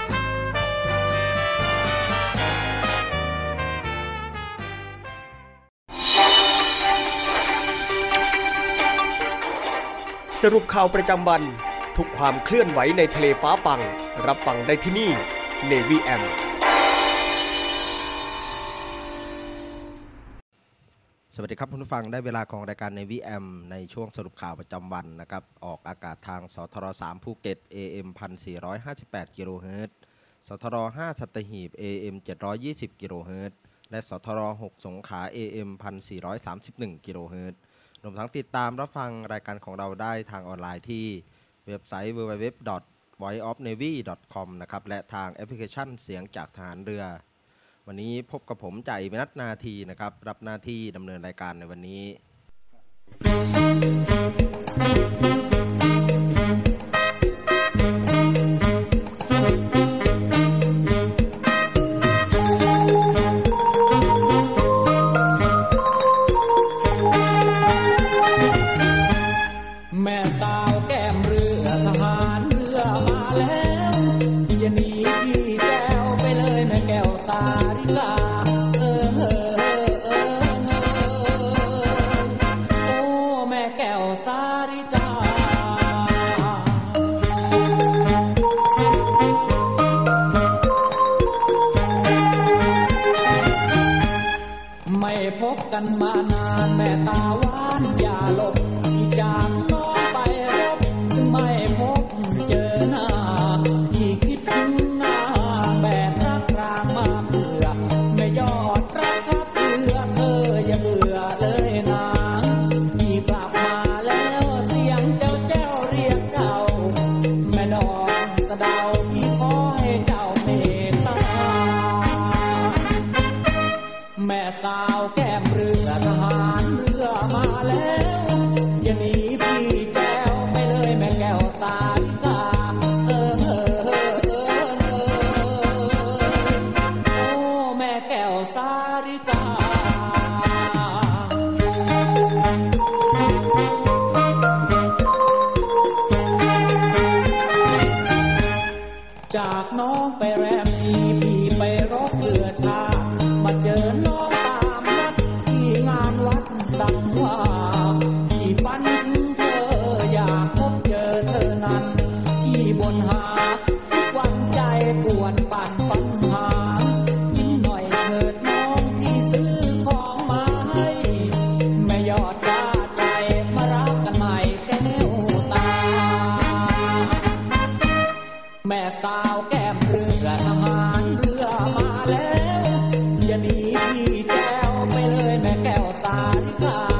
2563 สรุปข่าวประจำวัน ทุกความเคลื่อนไหวในทะเลฟ้าฟัง รับฟังได้ที่นี่ Navy M สวัสดีครับคุณผู้ฟังได้เวลาของรายการ Navy AM ในช่วงสรุปข่าวประจำวันนะครับ ออกอากาศทางสทร3ภูเก็ต AM 1458กิโลเฮิรตซ์สทร5สัตหีบ AM 720กิโลเฮิรตซ์และสทร6สงขลา AM 1431กิโลเฮิรตซ์ รวมทั้งติดตามรับฟังรายการของเราได้ทางออนไลน์ที่เว็บไซต์ www v o i c e o f n a v y c o m นะครับและทางแอปพลิเคชันเสียงจากทหารเรือ วันนี้พบกับผมใจมนัทนาทีนะครับ รับหน้าที่ดำเนินรายการในวันนี้ Bye.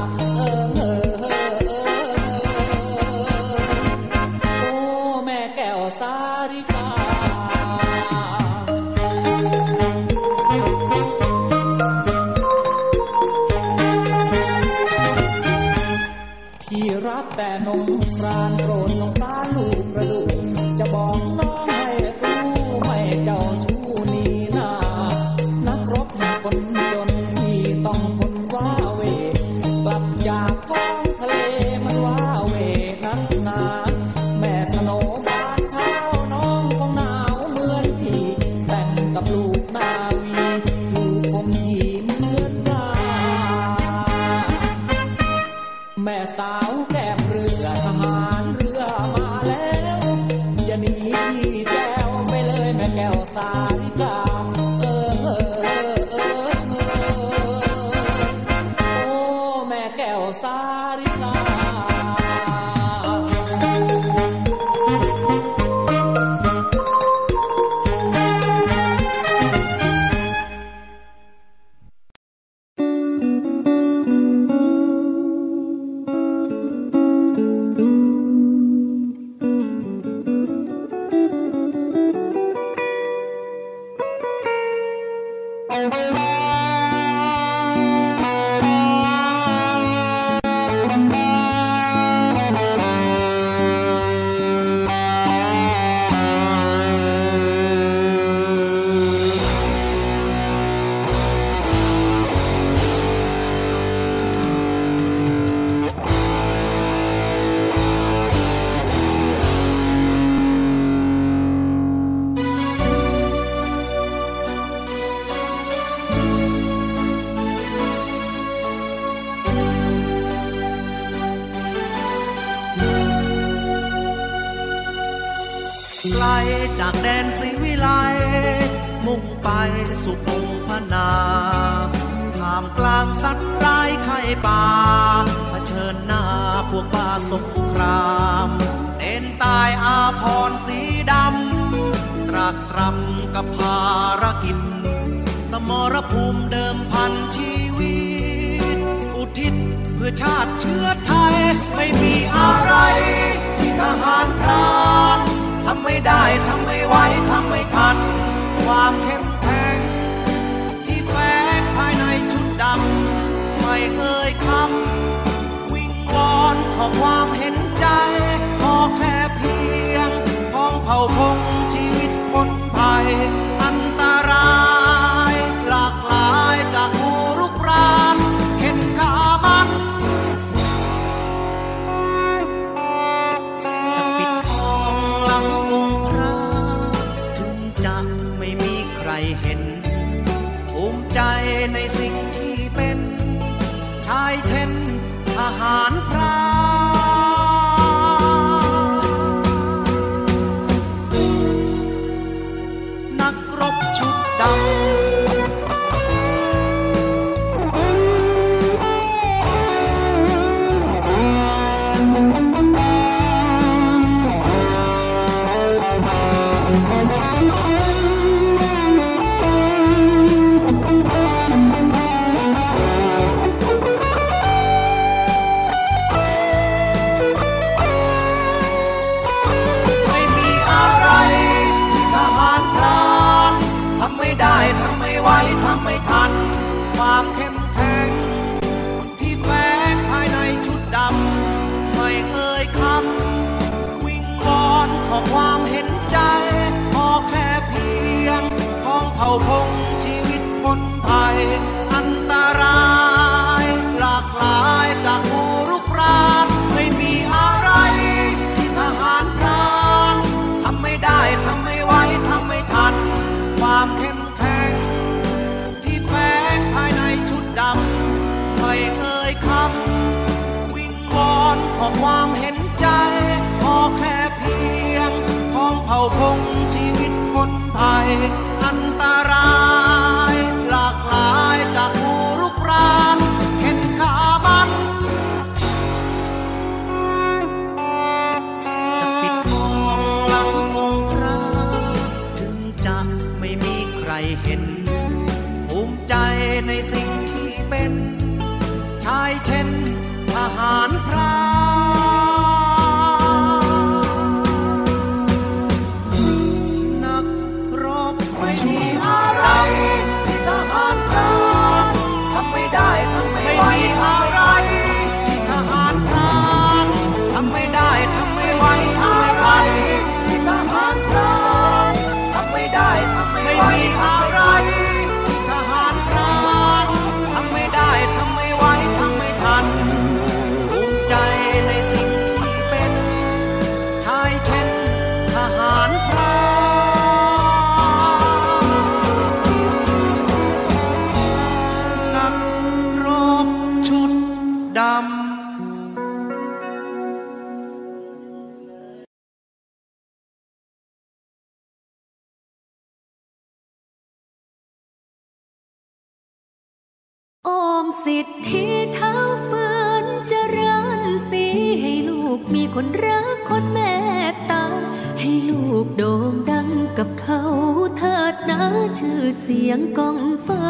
สุพงพนาท่ามกลางสัตว์ร้ายไข่ป่าเผชิญหน้าพวกป่าสงครามเน้นตายอาพรสีดำ ตรักตรำกับภารกิจ สมรภูมิเดิมพันชีวิต อุทิศเพื่อชาติเชื้อไทย ไม่มีอะไรที่ทหารพรานทำไม่ได้ทำไม่ไหวทำไม่ทัน ความเข้ม ลัไม่เคยคำวิ่งวอนขอความเห็นใจ ขอแค่เพียงพองเผ่าพงชีวิตคนไทย สิทธิเท้าฝืนจรันสีให้ลูกมีคนรักคนแม่ตา ให้ลูกโด่งดังกับเขาเถิดนะชื่อเสียงกองฟ้า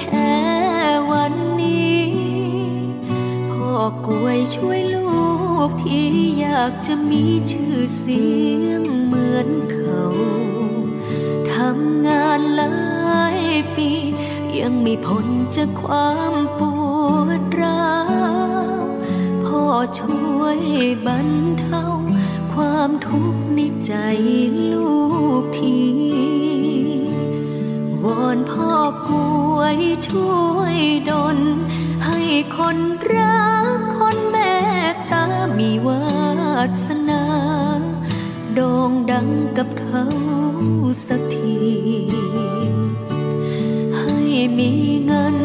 แค่วันนี้ พ่อกวยช่วยลูกที่อยากจะมีชื่อเสียงเหมือนเขาทำงานหลายปี ยังไม่พ้นจากความปวดร้าวพ่อช่วยบรรเทาความทุกข์ในใจลูกที อนพ่อป่วยช่วยดลให้คนรักคนแม่ตามีวาสนาโด่งดังกับเขาสักที ให้มีเงิน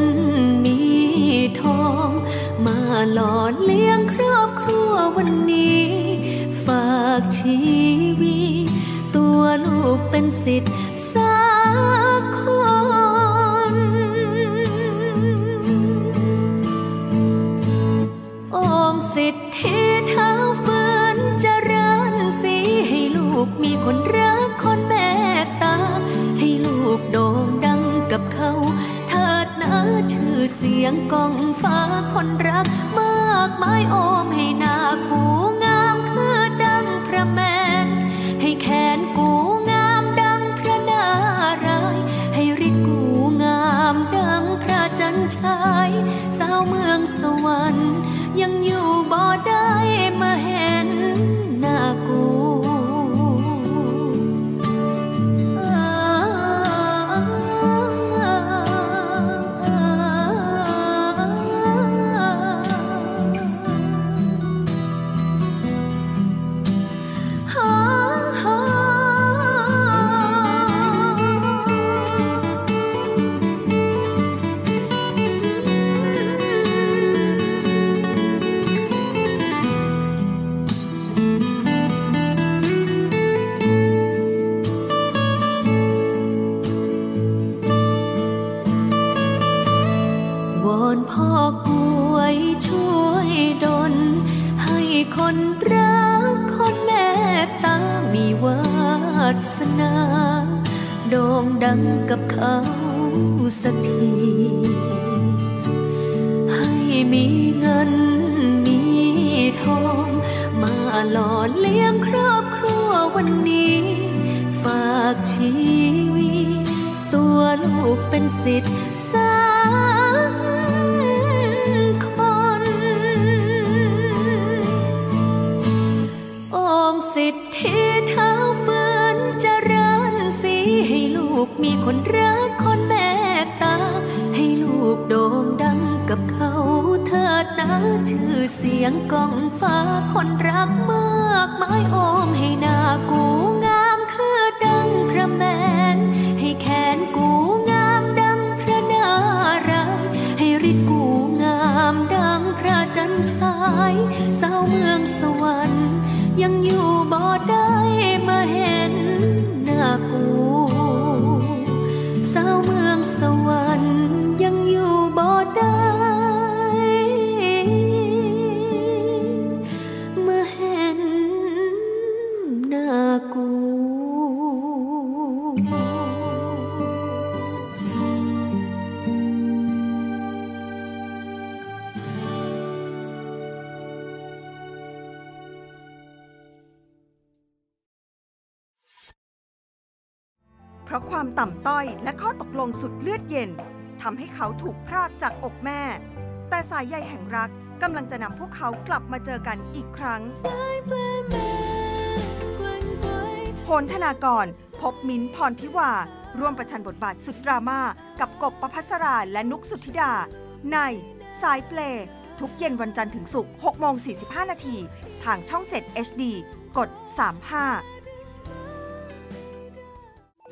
มีทอง มาหล่อเลี้ยงครอบครัววันนี้ ฝากชีวิตตัวลูกเป็นสิทธ สียงกองฟ้าคนรักมากมายโอมให้หน้ากูงามคือดังพระแมน ให้แขนกูงามดังพระนารายให้ริดกูงามดังพระจันชาย สาวเมืองสวรรค์ยังอยู่บ่ได้มา งสุดเลือดเย็นทำให้เขาถูกพรากจากอกแม่ แต่สายใยแห่งรักกำลังจะนำพวกเขากลับมาเจอกันอีกครั้งโหนธนากร พบมิ้นพรทิวา ร่วมประชันบทบาทสุดดราม่ากับกบประพัสราและนุกสุธิดา ในสายเพลงทุกเย็นวันจันทร์ถึงศุกร์6โมง45 นาที ทางช่อง 7 HD กด 35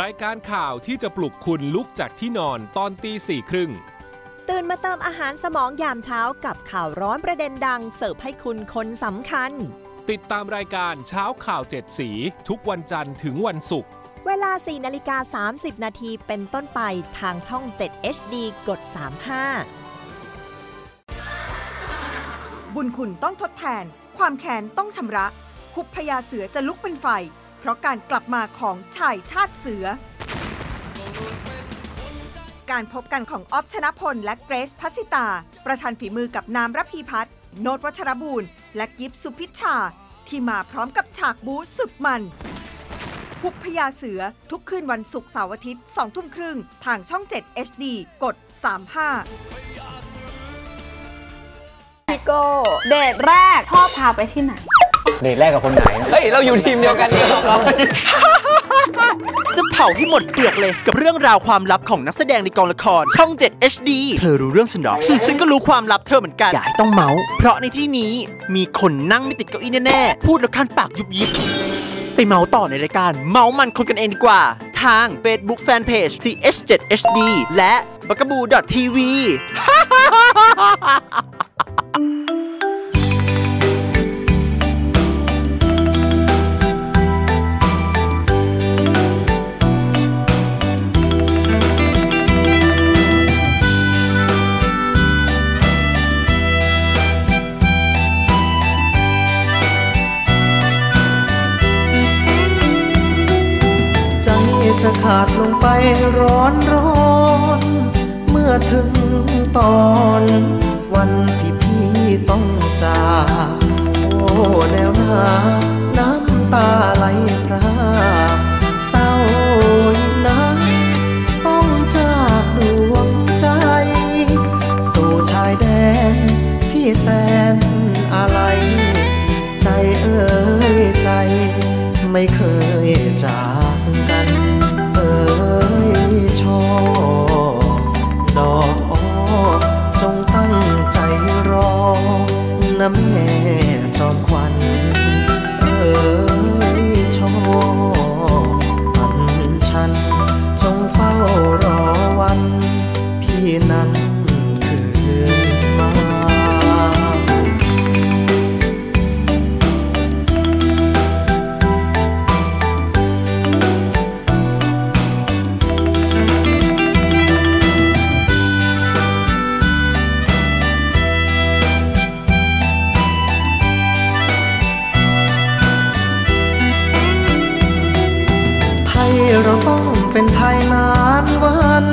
รายการข่าวที่จะปลุกคุณลุกจากที่นอนตอนตีสี่ครึ่ง ตื่นมาเติมอาหารสมองยามเช้ากับข่าวร้อนประเด็นดัง เสิร์ฟให้คุณคนสำคัญ ติดตามรายการเช้าข่าวเจ็ดสี ทุกวันจันทร์ถึงวันศุกร์ เวลา 4นาฬิกา30 นาทีเป็นต้นไปทางช่อง 7 HD กด 35 บุญคุณต้องทดแทน ความแค้นต้องชำระ คุบพญาเสือจะลุกเป็นไฟ เพราะการกลับมาของชายชาติเสือ การพบกันของออฟชนะพลและเกรซพัสิตา ประชันฝีมือกับนามรพีพัฒน์โนตวัชรบูรณ์ และกิฟสุพิชชา ที่มาพร้อมกับฉากบูสุดมันหุบพญาเสือทุกคืนวันศุกร์เสาร์อาทิตย์2ทุ่มครึ่งทางช่อง 7 HD กด 35พี่โก้เดทแรกชอบพาไปที่ไหน เดทแรกกับคนไหนเฮ้ย เราอยู่ทีมเดียวกันเนี่ยจะเผาให้หมดเปลือกเลยกับเรื่องราวความลับของนักแสดงในกองละคร ช่อง 7 HD เธอรู้เรื่องฉันหรอ ฉันก็รู้ความลับเธอเหมือนกัน อย่าให้ต้องเมาส์เพราะในที่นี้มีคนนั่งไม่ติดเก้าอี้แน่ๆ พูดแล้วคันปากยุบยิบ ไปเมาส์ต่อในรายการ เมาส์มันคนกันเองดีกว่า ทาง Facebook Fanpage TH7HD และ b a g a b o o TV ขาดลงไปร้อนร้อน เมื่อถึงตอน วันที่พี่ต้องจากโอ้แนวหน้าน้ำตาไหลพรากเศร้ายิ่งนักต้องจากดวงใจ สู่ชายแดนที่แสนอะไร ใจเอ่ยใจไม่เคยจากกัน ชอดอกอ้อจงตั้งใจรอนะแม่ วัน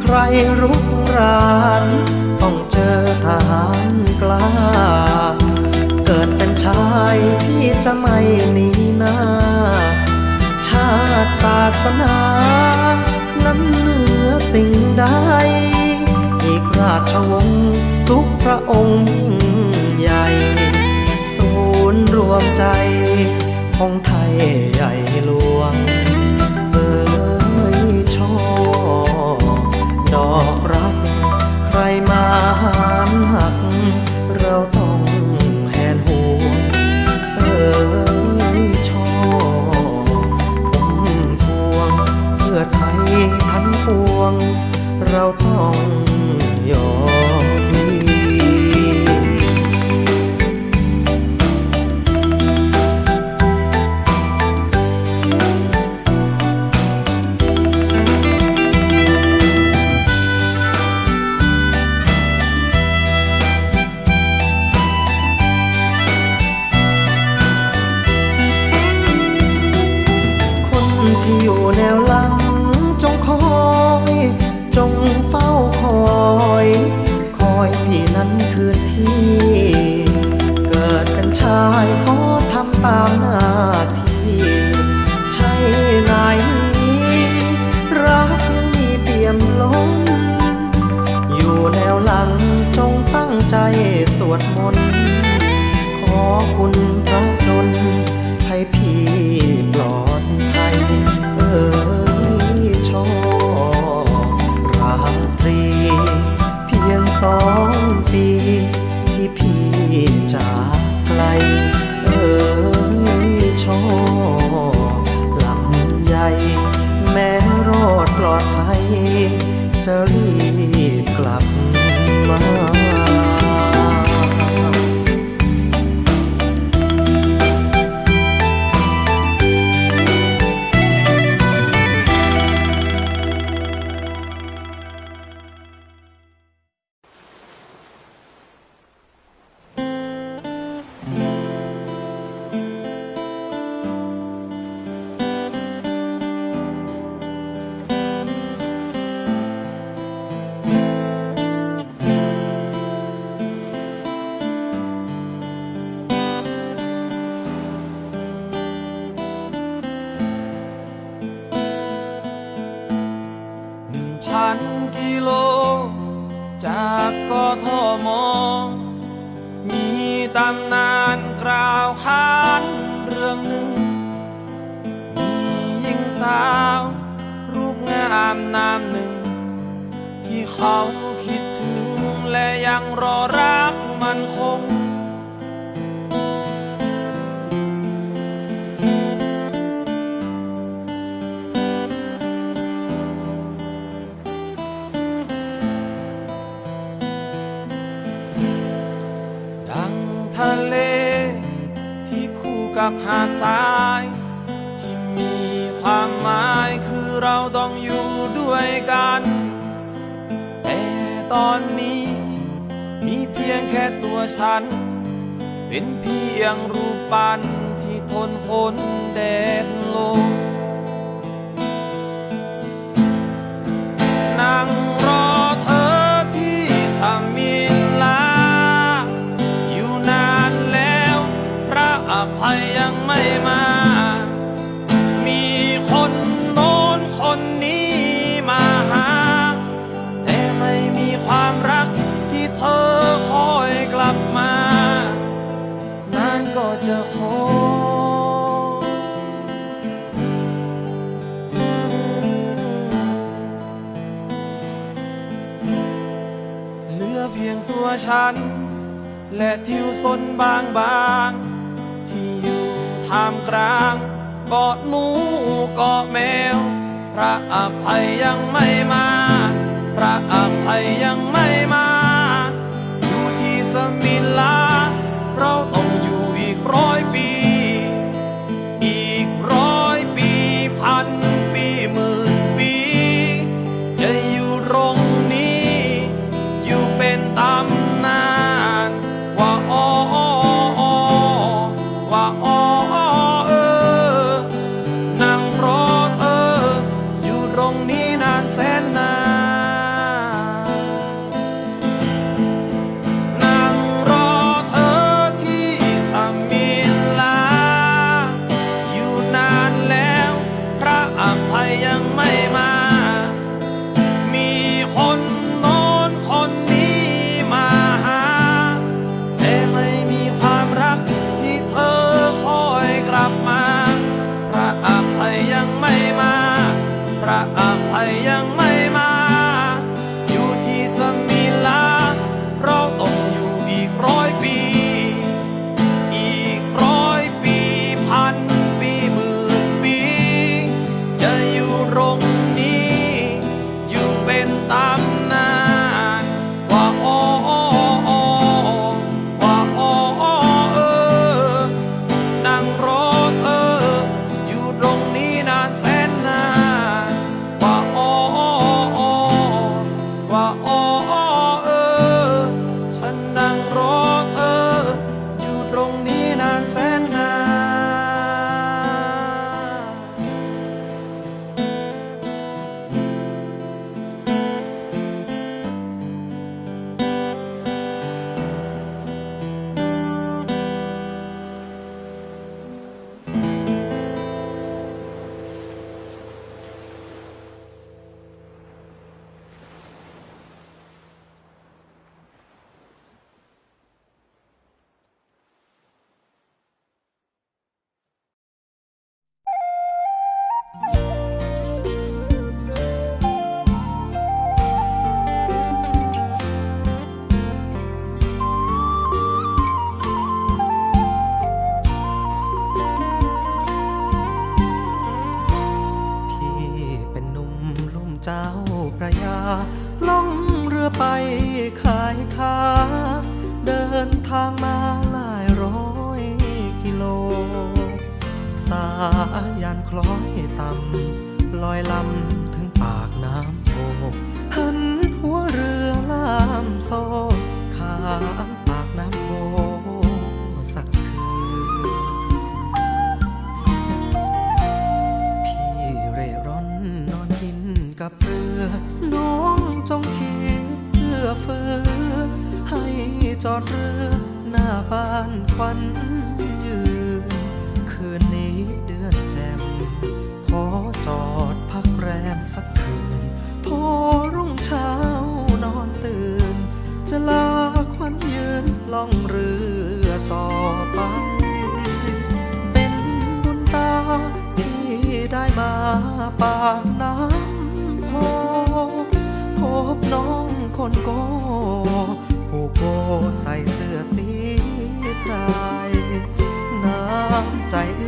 ใครรุกราน ต้องเจอทหารกล้า เกิดเป็นชายพี่จะไม่หนีหน้า ชาติศาสนา นั้นเหนือสิ่งใด อีกราชวงศ์ทุกพระองค์ยิ่งใหญ่ ศูนย์รวมใจของไทยใหญ่หลวง ดอกรัก ใครมาหามหัก เราต้องแหนหัวเออช่อผมพวง เพื่อไทยทั้งปวง เรา พียงตัวฉัน และทิวสนบางบางที่อยู่ท่ามกลางกอดหนูกอดแมว พระอภัยยังไม่มา พระอภัยยังไม่มา อยู่ที่สมิลาเรา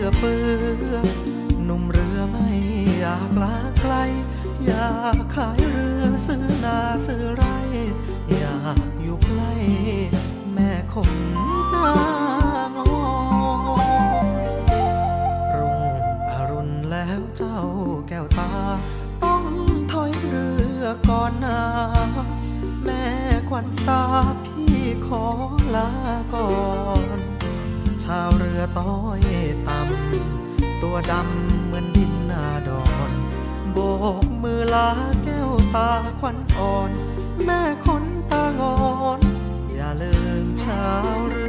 อื้อเฟือหนุ่มเรือไม่อยากลาไกล อยากขายเรือซื้อนาซื้อไร อยากอยู่ใกล้แม่คงหน้างอรุ่งอรุณแล้วเจ้าแก้วตา ต้องถอยเรือก่อนนาแม่ควันตาพี่ขอลาก่อนาวเรือต้อยต่ำตัวดำเหมือนดินนาดอนโบกมือลาแก้วตาควันอ่อน แม่คนตางอน อย่าลืมชาวเรือ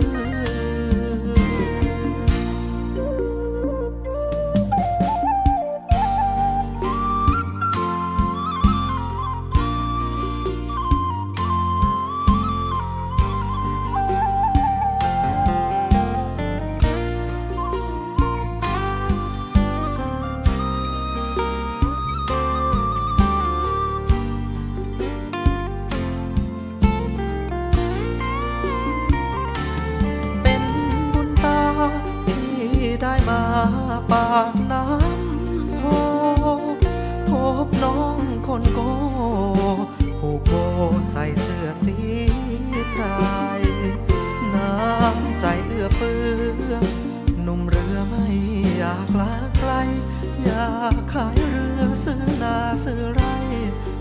ซื้อไร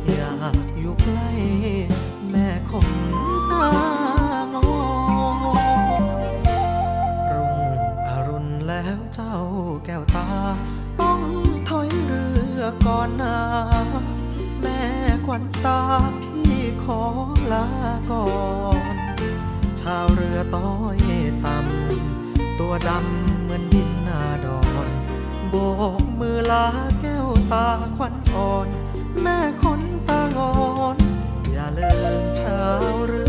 อยากอยู่ใกล้แม่คงตางอรุ่งอรุณแล้วเจ้าแก้วตา ต้องถอยเรือก่อนนาแม่ควันตาพี่ขอลาก่อน ชาวเรือต้อยต่ำตัวดำเหมือนดินนาดอนโบกมือลา ตาควันอ่อน แม่คนตางอน อย่าลืมชาเรือ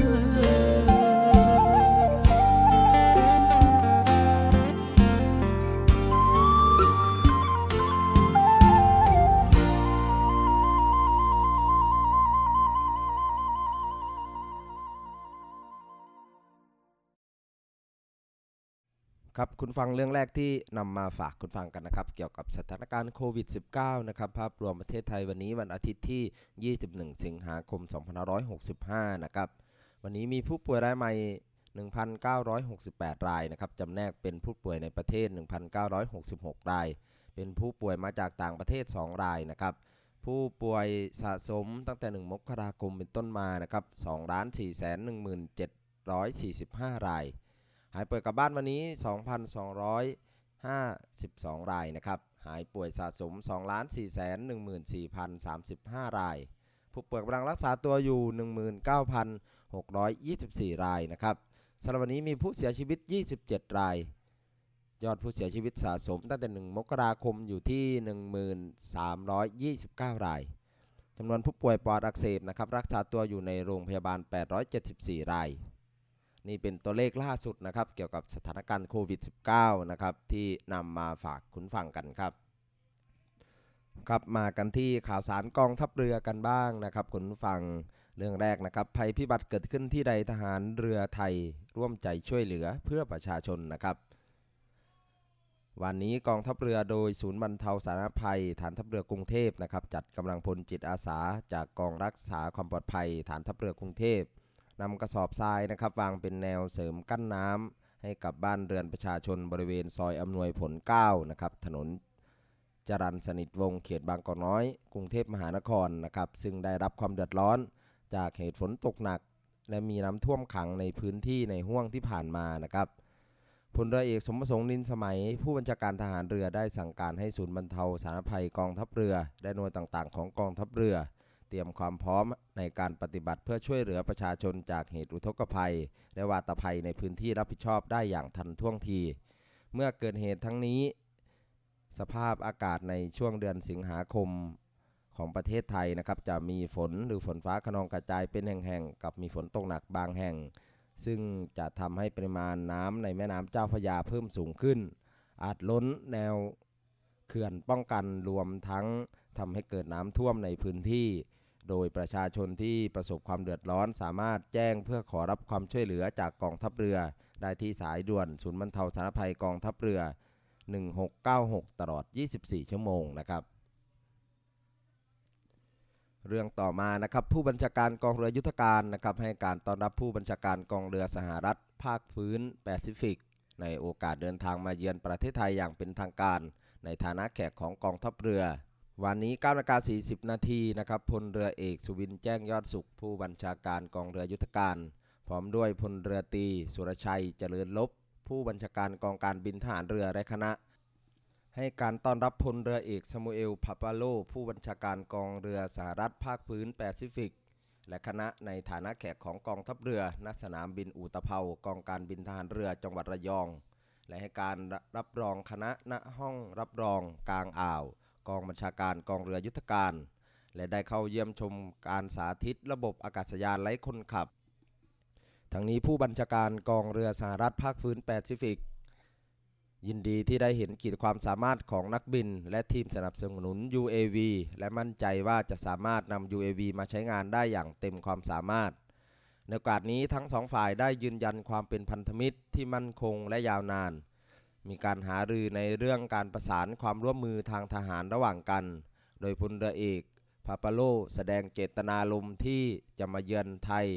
คุณฟังเรื่องแรกที่นำมาฝากคุณฟังกันนะครับ เกี่ยวกับสถานการณ์โควิด -19 นะครับ ภาพรวมประเทศไทยวันนี้วันอาทิตย์ที่ 21 สิงหาคม 2565 นะครับ วันนี้มีผู้ป่วยรายใหม่ 1,968 รายนะครับจำแนกเป็นผู้ป่วยในประเทศ 1,966 ราย เป็นผู้ป่วยมาจากต่างประเทศ 2 รายนะครับ ผู้ป่วยสะสมตั้งแต่ 1 มกราคมเป็นต้นมานะครับ2 4 1 745 ราย หายป่วยกลับบ้านวันนี้ 2,252 รายนะครับ หายป่วยสะสม 2 4 1 4 0 35 ราย ผู้ป่วยกำลังรักษาตัวอยู่ 19,624 รายนะครับสำหรับวันนี้มีผู้เสียชีวิต 27 ราย ยอดผู้เสียชีวิตสะสมตั้งแต่ 1 มกราคมอยู่ที่ 1329 รายจำนวนผู้ป่วยปอดอักเสบนะครับรักษาตัวอยู่ในโรงพยาบาล 874 ราย นี่เป็นตัวเลขล่าสุดนะครับ เกี่ยวกับสถานการณ์โควิด -19 นะครับ ที่นำมาฝากคุณฟังกันครับ ครับมากันที่ข่าวสารกองทัพเรือกันบ้างนะครับ คุณฟังเรื่องแรกนะครับ ภัยพิบัติเกิดขึ้นที่ใดทหารเรือไทย ร่วมใจช่วยเหลือเพื่อประชาชนนะครับ วันนี้กองทัพเรือโดยศูนย์บรรเทาสาธารณภัย ฐานทัพเรือกรุงเทพนะครับ จัดกำลังพลจิตอาสา จากกองรักษาความปลอดภัย ฐานทัพเรือกรุงเทพ นำกระสอบทรายนะครับวางเป็นแนวเสริมกั้นน้ำให้กับบ้านเรือนประชาชนบริเวณซอยอำนวยผล 9 นะครับ ถนนจรันสนิทวงศ์เขตบางกอกน้อย กรุงเทพมหานครนะครับ ซึ่งได้รับความเดือดร้อน จากเหตุฝนตกหนัก และมีน้ำท่วมขังในพื้นที่ในห้วงที่ผ่านมานะครับพลเรือเอกสมประสงค์นินสมัย ผู้บัญชาการทหารเรือได้สั่งการให้ศูนย์บรรเทาสาธารณภัยกองทัพเรือ และหน่วยต่างๆ ของกองทัพเรือ เตรียมความพร้อมในการปฏิบัติเพื่อช่วยเหลือประชาชนจากเหตุอุทกภัย และวาตภัยในพื้นที่รับผิดชอบได้อย่างทันท่วงที เมื่อเกิดเหตุทั้งนี้ สภาพอากาศในช่วงเดือนสิงหาคมของประเทศไทยนะครับจะมีฝนหรือฝนฟ้าขนองกระจายเป็นแห่งๆกับมีฝนตกหนักบางแห่ง ซึ่งจะทำให้ปริมาณน้ำในแม่น้ำเจ้าพระยาเพิ่มสูงขึ้น อาจล้นแนวเขื่อนป้องกันรวมทั้งทำให้เกิดน้ำท่วมในพื้นที่ โดยประชาชนที่ประสบความเดือดร้อนสามารถแจ้งเพื่อขอรับความช่วยเหลือจากกองทัพเรือ ได้ที่สายด่วนศูนย์บรรเทาสาธารณภัยกองทัพเรือ 1696 ตลอด 24 ชั่วโมงนะครับ เรื่องต่อมานะครับผู้บัญชาการกองเรือยุทธการนะครับให้การต้อนรับผู้บัญชาการกองเรือสหรัฐ ภาคพื้นแปซิฟิก ในโอกาสเดินทางมาเยือนประเทศไทยอย่างเป็นทางการ ในฐานะแขกของกองทัพเรือ วันนี้9นาฬิกา40 นาทีนะครับพลเรือเอกสุวินแจ้งยอดสุข ผู้บัญชาการกองเรือยุทธการ พร้อมด้วยพลเรือตีสุรชัยเจริญลบ ผู้บัญชาการกองการบินทหารเรือและคณะ ให้การต้อนรับพลเรือเอกซามูเอลพาปาโร ผู้บัญชาการกองเรือสหรัฐภาคพื้นแปซิฟิก และคณะในฐานะแขกของกองทัพเรือณสนามบินอู่ตะเภากองการบินทหารเรือจังหวัดระยอง และให้การรับรองคณะณห้องรับรองกลางอ่าว กองบัญชาการกองเรือยุทธการ และได้เข้าเยี่ยมชมการสาธิตระบบอากาศยานไร้คนขับ ทั้งนี้ผู้บัญชาการกองเรือสหรัฐภาคพื้นแปซิฟิก ยินดีที่ได้เห็นขีดความสามารถของนักบิน และทีมสนับสนุน UAV และมั่นใจว่าจะสามารถนำ UAV มาใช้งานได้อย่างเต็มความสามารถในโอกาสนี้ทั้งสองฝ่ายได้ยืนยันความเป็นพันธมิตรที่มั่นคงและยาวนาน มีการหารือในเรื่องการประสานความร่วมมือทางทหารระหว่างกัน โดยพลเรือเอกพาปาโลแสดงเจตนารมณ์ที่จะมาเยือนไทย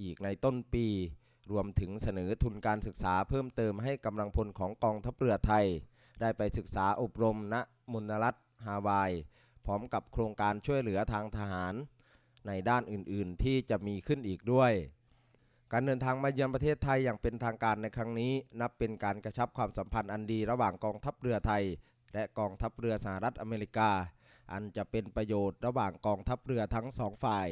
อีกในต้นปี รวมถึงเสนอทุนการศึกษาเพิ่มเติมให้กำลังพลของกองทัพเรือไทย ได้ไปศึกษาอบรมณมุนรัฐฮาวาย พร้อมกับโครงการช่วยเหลือทางทหาร ในด้านอื่นๆที่จะมีขึ้นอีกด้วย การเดินทางมาเยือนประเทศไทยอย่างเป็นทางการในครั้งนี้ นับเป็นการกระชับความสัมพันธ์อันดีระหว่างกองทัพเรือไทย และกองทัพเรือสหรัฐอเมริกา อันจะเป็นประโยชน์ระหว่างกองทัพเรือทั้งสองฝ่าย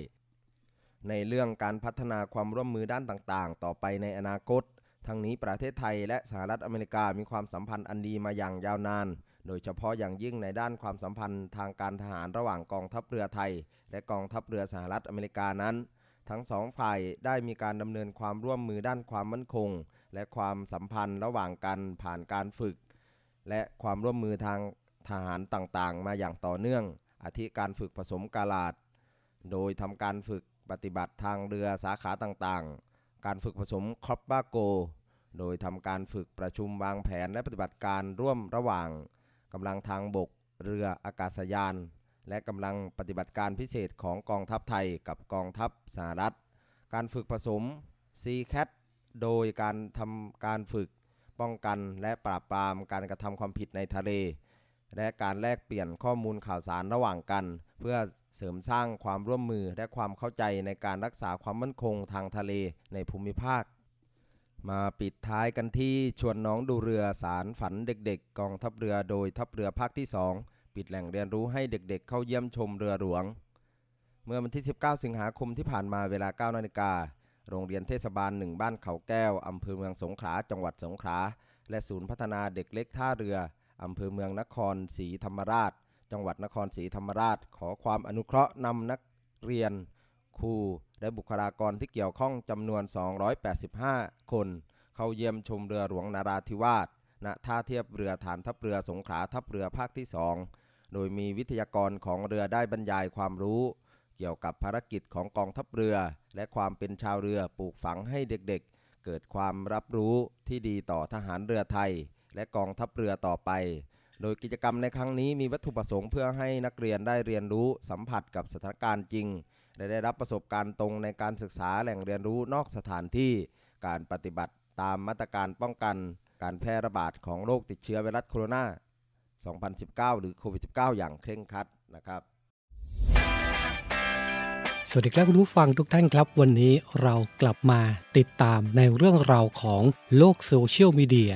ในเรื่องการพัฒนาความร่วมมือด้านต่างๆ ต่อไปในอนาคต ทั้งนี้ประเทศไทยและสหรัฐอเมริกามีความสัมพันธ์อันดีมาอย่างยาวนานโดยเฉพาะอย่างยิ่งในด้านความสัมพันธ์ทางการทหารระหว่างกองทัพเรือไทย และกองทัพเรือสหรัฐอเมริกานั้น ทั้งสองฝ่ายได้มีการดำเนินความร่วมมือด้านความมั่นคง และความสัมพันธ์ระหว่างกันผ่านการฝึก และความร่วมมือทางทหารต่างๆ มาอย่างต่อเนื่อง อาทิการฝึกผสมกาลาด โดยทำการฝึกปฏิบัติทางเรือสาขาต่างๆ การฝึกผสมครอปบาโก โดยทำการฝึกประชุมวางแผนและปฏิบัติการร่วมระหว่างกำลังทางบก เรืออากาศยาน และกำลังปฏิบัติการพิเศษของกองทัพไทยกับกองทัพสหรัฐ การฝึกผสม c c a t โดยการทำการฝึกป้องกันและปราบปรามการกระทำความผิดในทะเล และการแลกเปลี่ยนข้อมูลข่าวสารระหว่างกัน เพื่อเสริมสร้างความร่วมมือและความเข้าใจในการรักษาความมั่นคงทางทะเลในภูมิภาค มาปิดท้ายกันที่ชวนน้องดูเรือสารฝันเด็กๆ กองทัพเรือโดยทัพเรือภาคที่ 2 ปิดแหล่งเรียนรู้ให้เด็กๆ เข้าเยี่ยมชมเรือหลวง เมื่อวันที่ 19 สิงหาคมที่ผ่านมาเวลา 9 นาฬิกา โรงเรียนเทศบาลหนึ่งบ้านเขาแก้ว อำเภอเมืองสงขลา จังหวัดสงขลา และศูนย์พัฒนาเด็กเล็กท่าเรือ อำเภอเมืองนครศรีธรรมราช จังหวัดนครศรีธรรมราช ขอความอนุเคราะห์นำนักเรียน ครู และบุคลากรที่เกี่ยวข้องจำนวน 285 คน เข้าเยี่ยมชมเรือหลวงนาราธิวาสณท่าเทียบเรือฐานทัพเรือสงขลาทัพเรือภาคที่2 โดยมีวิทยากรของเรือได้บรรยายความรู้ เกี่ยวกับภารกิจของกองทัพเรือ และความเป็นชาวเรือปลูกฝังให้เด็กๆ เกิดความรับรู้ที่ดีต่อทหารเรือไทย และกองทัพเรือต่อไป โดยกิจกรรมในครั้งนี้มีวัตถุประสงค์เพื่อให้นักเรียนได้เรียนรู้สัมผัสกับสถานการณ์จริง และได้รับประสบการณ์ตรงในการศึกษาแหล่งเรียนรู้นอกสถานที่ การปฏิบัติตามมาตรการป้องกัน การแพร่ระบาดของโรคติดเชื้อไวรัสโคโรนา 2019 หรือโควิด -19 อย่างเคร่งครัดนะครับสวัสดีครับคุณผู้ฟังทุกท่านครับ วันนี้เรากลับมาติดตามในเรื่องราวของโลกโซเชียลมีเดีย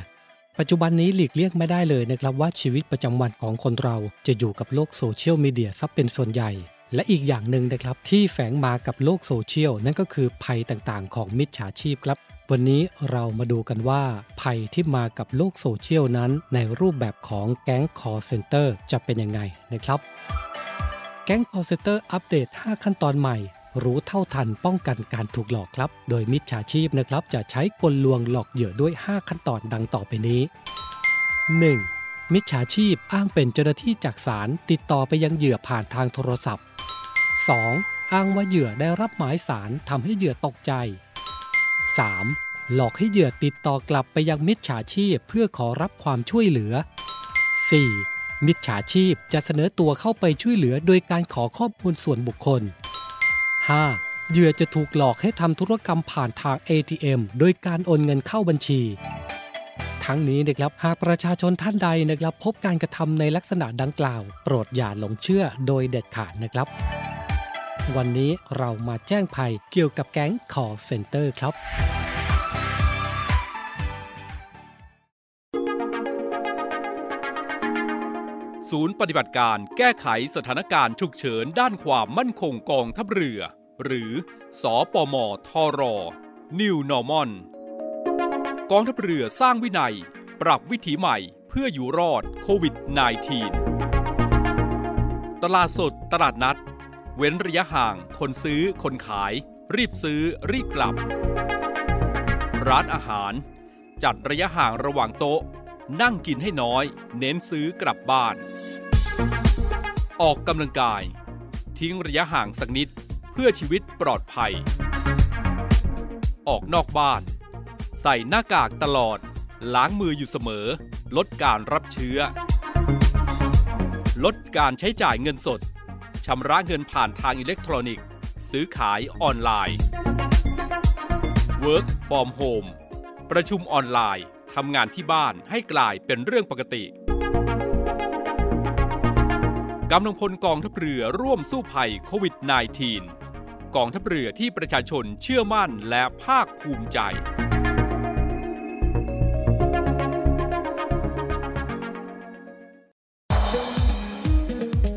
ปัจจุบันนี้หลีกเลี่ยงไม่ได้เลยนะครับว่าชีวิตประจำวันของคนเราจะอยู่กับโลกโซเชียลมีเดียซะเป็นส่วนใหญ่ และอีกอย่างหนึ่งนะครับที่แฝงมากับโลกโซเชียลนั่นก็คือภัยต่างๆ ของมิจฉาชีพครับ วันนี้เรามาดูกันว่า ภัยที่มากับโลกโซเชียลนั้น ในรูปแบบของแก๊ง call center จะเป็นยังไงนะครับ แก๊ง call center อัปเดต 5 ขั้นตอนใหม่ รู้เท่าทันป้องกันการถูกหลอกครับ โดยมิจฉาชีพนะครับ จะใช้กลลวงหลอกเหยื่อด้วย 5 ขั้นตอนดังต่อไปนี้ 1. มิจฉาชีพอ้างเป็นเจ้าหน้าที่จากศาลติดต่อไปยังเหยื่อผ่านทางโทรศัพท์ 2. อ้างว่าเหยื่อได้รับหมายสารทำให้เหยื่อตกใจ 3. หลอกให้เหยื่อติดต่อกลับไปยังมิจฉาชีพเพื่อขอรับความช่วยเหลือ 4. มิจฉาชีพจะเสนอตัวเข้าไปช่วยเหลือโดยการขอข้อมูลส่วนบุคคล 5. เหยื่อจะถูกหลอกให้ทำธุรกรรมผ่านทาง ATM โดยการโอนเงินเข้าบัญชี ทั้งนี้นะครับหากประชาชนท่านใดนะครับ พบการกระทำในลักษณะดังกล่าว โปรดอย่าหลงเชื่อโดยเด็ดขาดนะครับ วันนี้เรามาแจ้งภัยเกี่ยวกับแก๊ง call center ครับ ศูนย์ปฏิบัติการแก้ไขสถานการณ์ฉุกเฉินด้านความมั่นคงกองทัพเรือ หรือ สอปมทร New Normal กองทัพเรือสร้างวินัย ปรับวิถีใหม่เพื่ออยู่รอดโควิด -19 ตลาดสดตลาดนัด เว้นระยะห่าง คนซื้อ คนขาย รีบซื้อ รีบกลับ ร้านอาหาร จัดระยะห่างระหว่างโต๊ะ นั่งกินให้น้อย เน้นซื้อกลับบ้าน ออกกำลังกาย ทิ้งระยะห่างสักนิดเพื่อชีวิตปลอดภัย ออกนอกบ้าน ใส่หน้ากากตลอด ล้างมืออยู่เสมอ ลดการรับเชื้อ ลดการใช้จ่ายเงินสด ชำระเงินผ่านทางอิเล็กทรอนิกส์ ซื้อขายออนไลน์ Work from home ประชุมออนไลน์ทำงานที่บ้านให้กลายเป็นเรื่องปกติกำลังพลกองทัพเรือร่วมสู้ภัยโควิด -19 กองทัพเรือที่ประชาชนเชื่อมั่นและภาคภูมิใจ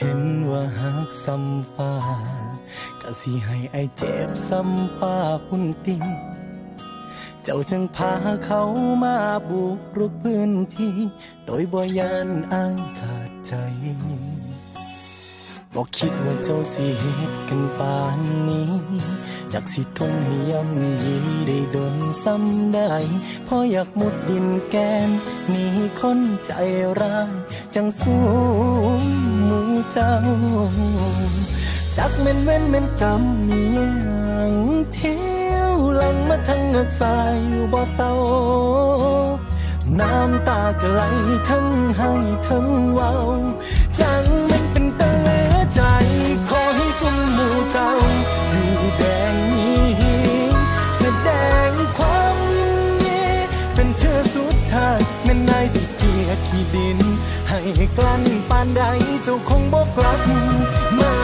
เห็นว่าหักซ้ำฟ้าก็สิให้ไอายเจ็บซ้ำฟ้าพุ่นติงเจ้าจึงพาเขามาบุกรุกพื้นที่ โดยบ่ยานอายขาดใจบอกคิดว่าเจ้าสิเหตุกันปานนี้จากสิทนให้ย่ำยีได้ดนซ้ำได้เพราะอยากมุดดินแกนหนีคนใจร้ายจังสู้ เจ้า จักเม่นเว้นเม่นกรรมมีอย่างเที่ยวหลังมาทั้งเงือกสายอยู่บ่เศร้าน้ำตาก็ไหลทั้งให้ทั้งเว้าจังมันเป็นตะเลใจ ขอให้สมหมู่เจ้า อยู่แดงนี้แสดงความยินดีเป็นเชื่อสุดท้ายแม่นนายสิเกียรติขี้ดิน ให้กลั้นปานใดเจ้าคงบอกลับมา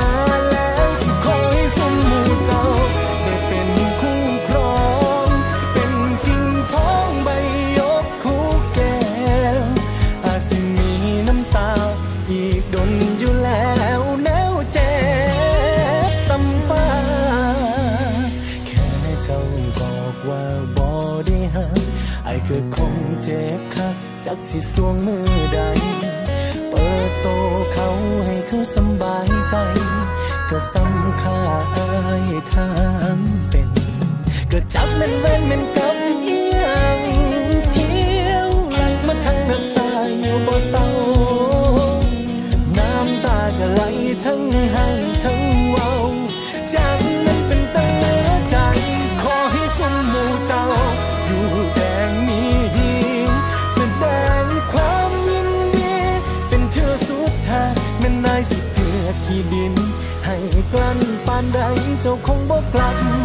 แล้วขอให้สมหมู่เจ้าได้เป็นคู่ครอง เป็นกิ่งทองใบยกคู่แก้วอาจสิมีน้ำตา อีกดนอยู่แล้วแนวเจ็บซ้ำฟาแค่เจ้าบอกว่าบ่ได้หักไอ้ก็คงเจ็บคักจักสิสวงมือใด เขาให้เขาสบายใจ ก็สำค่าอายทางเป็น ก็จับมันเว้นมันกำา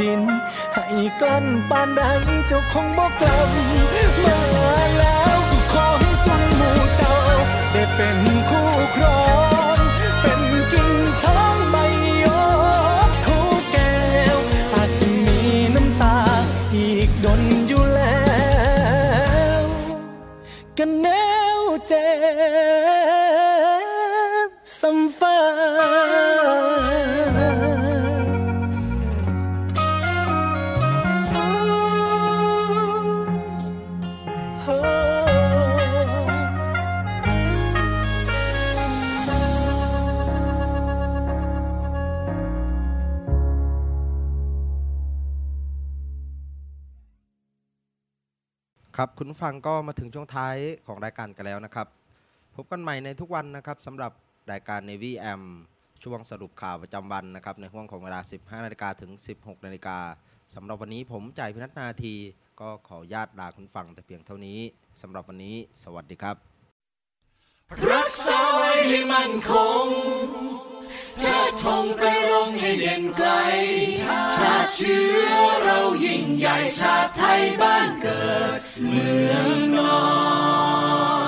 ดิน ให้กลั้นปานใดเจ้าคงบอกกลับมาแล้วก็ขอให้สมหมู่เจ้า ได้เป็นคู่ครอง ครับคุณฟังก็มาถึงช่วงท้ายของรายการกันแล้วนะครับ พบกันใหม่ในทุกวันนะครับสำหรับรายการ Navy AM ช่วงสรุปข่าวประจำวันนะครับในห่วงของเวลา 15 นาฬิกาถึง 16 นาฬิกาสำหรับวันนี้ผมจ่ายพินัทนาที ก็ขอญาตลาคุณฟังแต่เพียงเท่านี้สำหรับวันนี้ สวัสดีครับ รักษาไว้ให้มั่นคงเทิดธงไปรงให้เด่นไกล ชาติเชื้อเรายิ่งใหญ่ชาติไทยบ้านเกิดเมืองนอน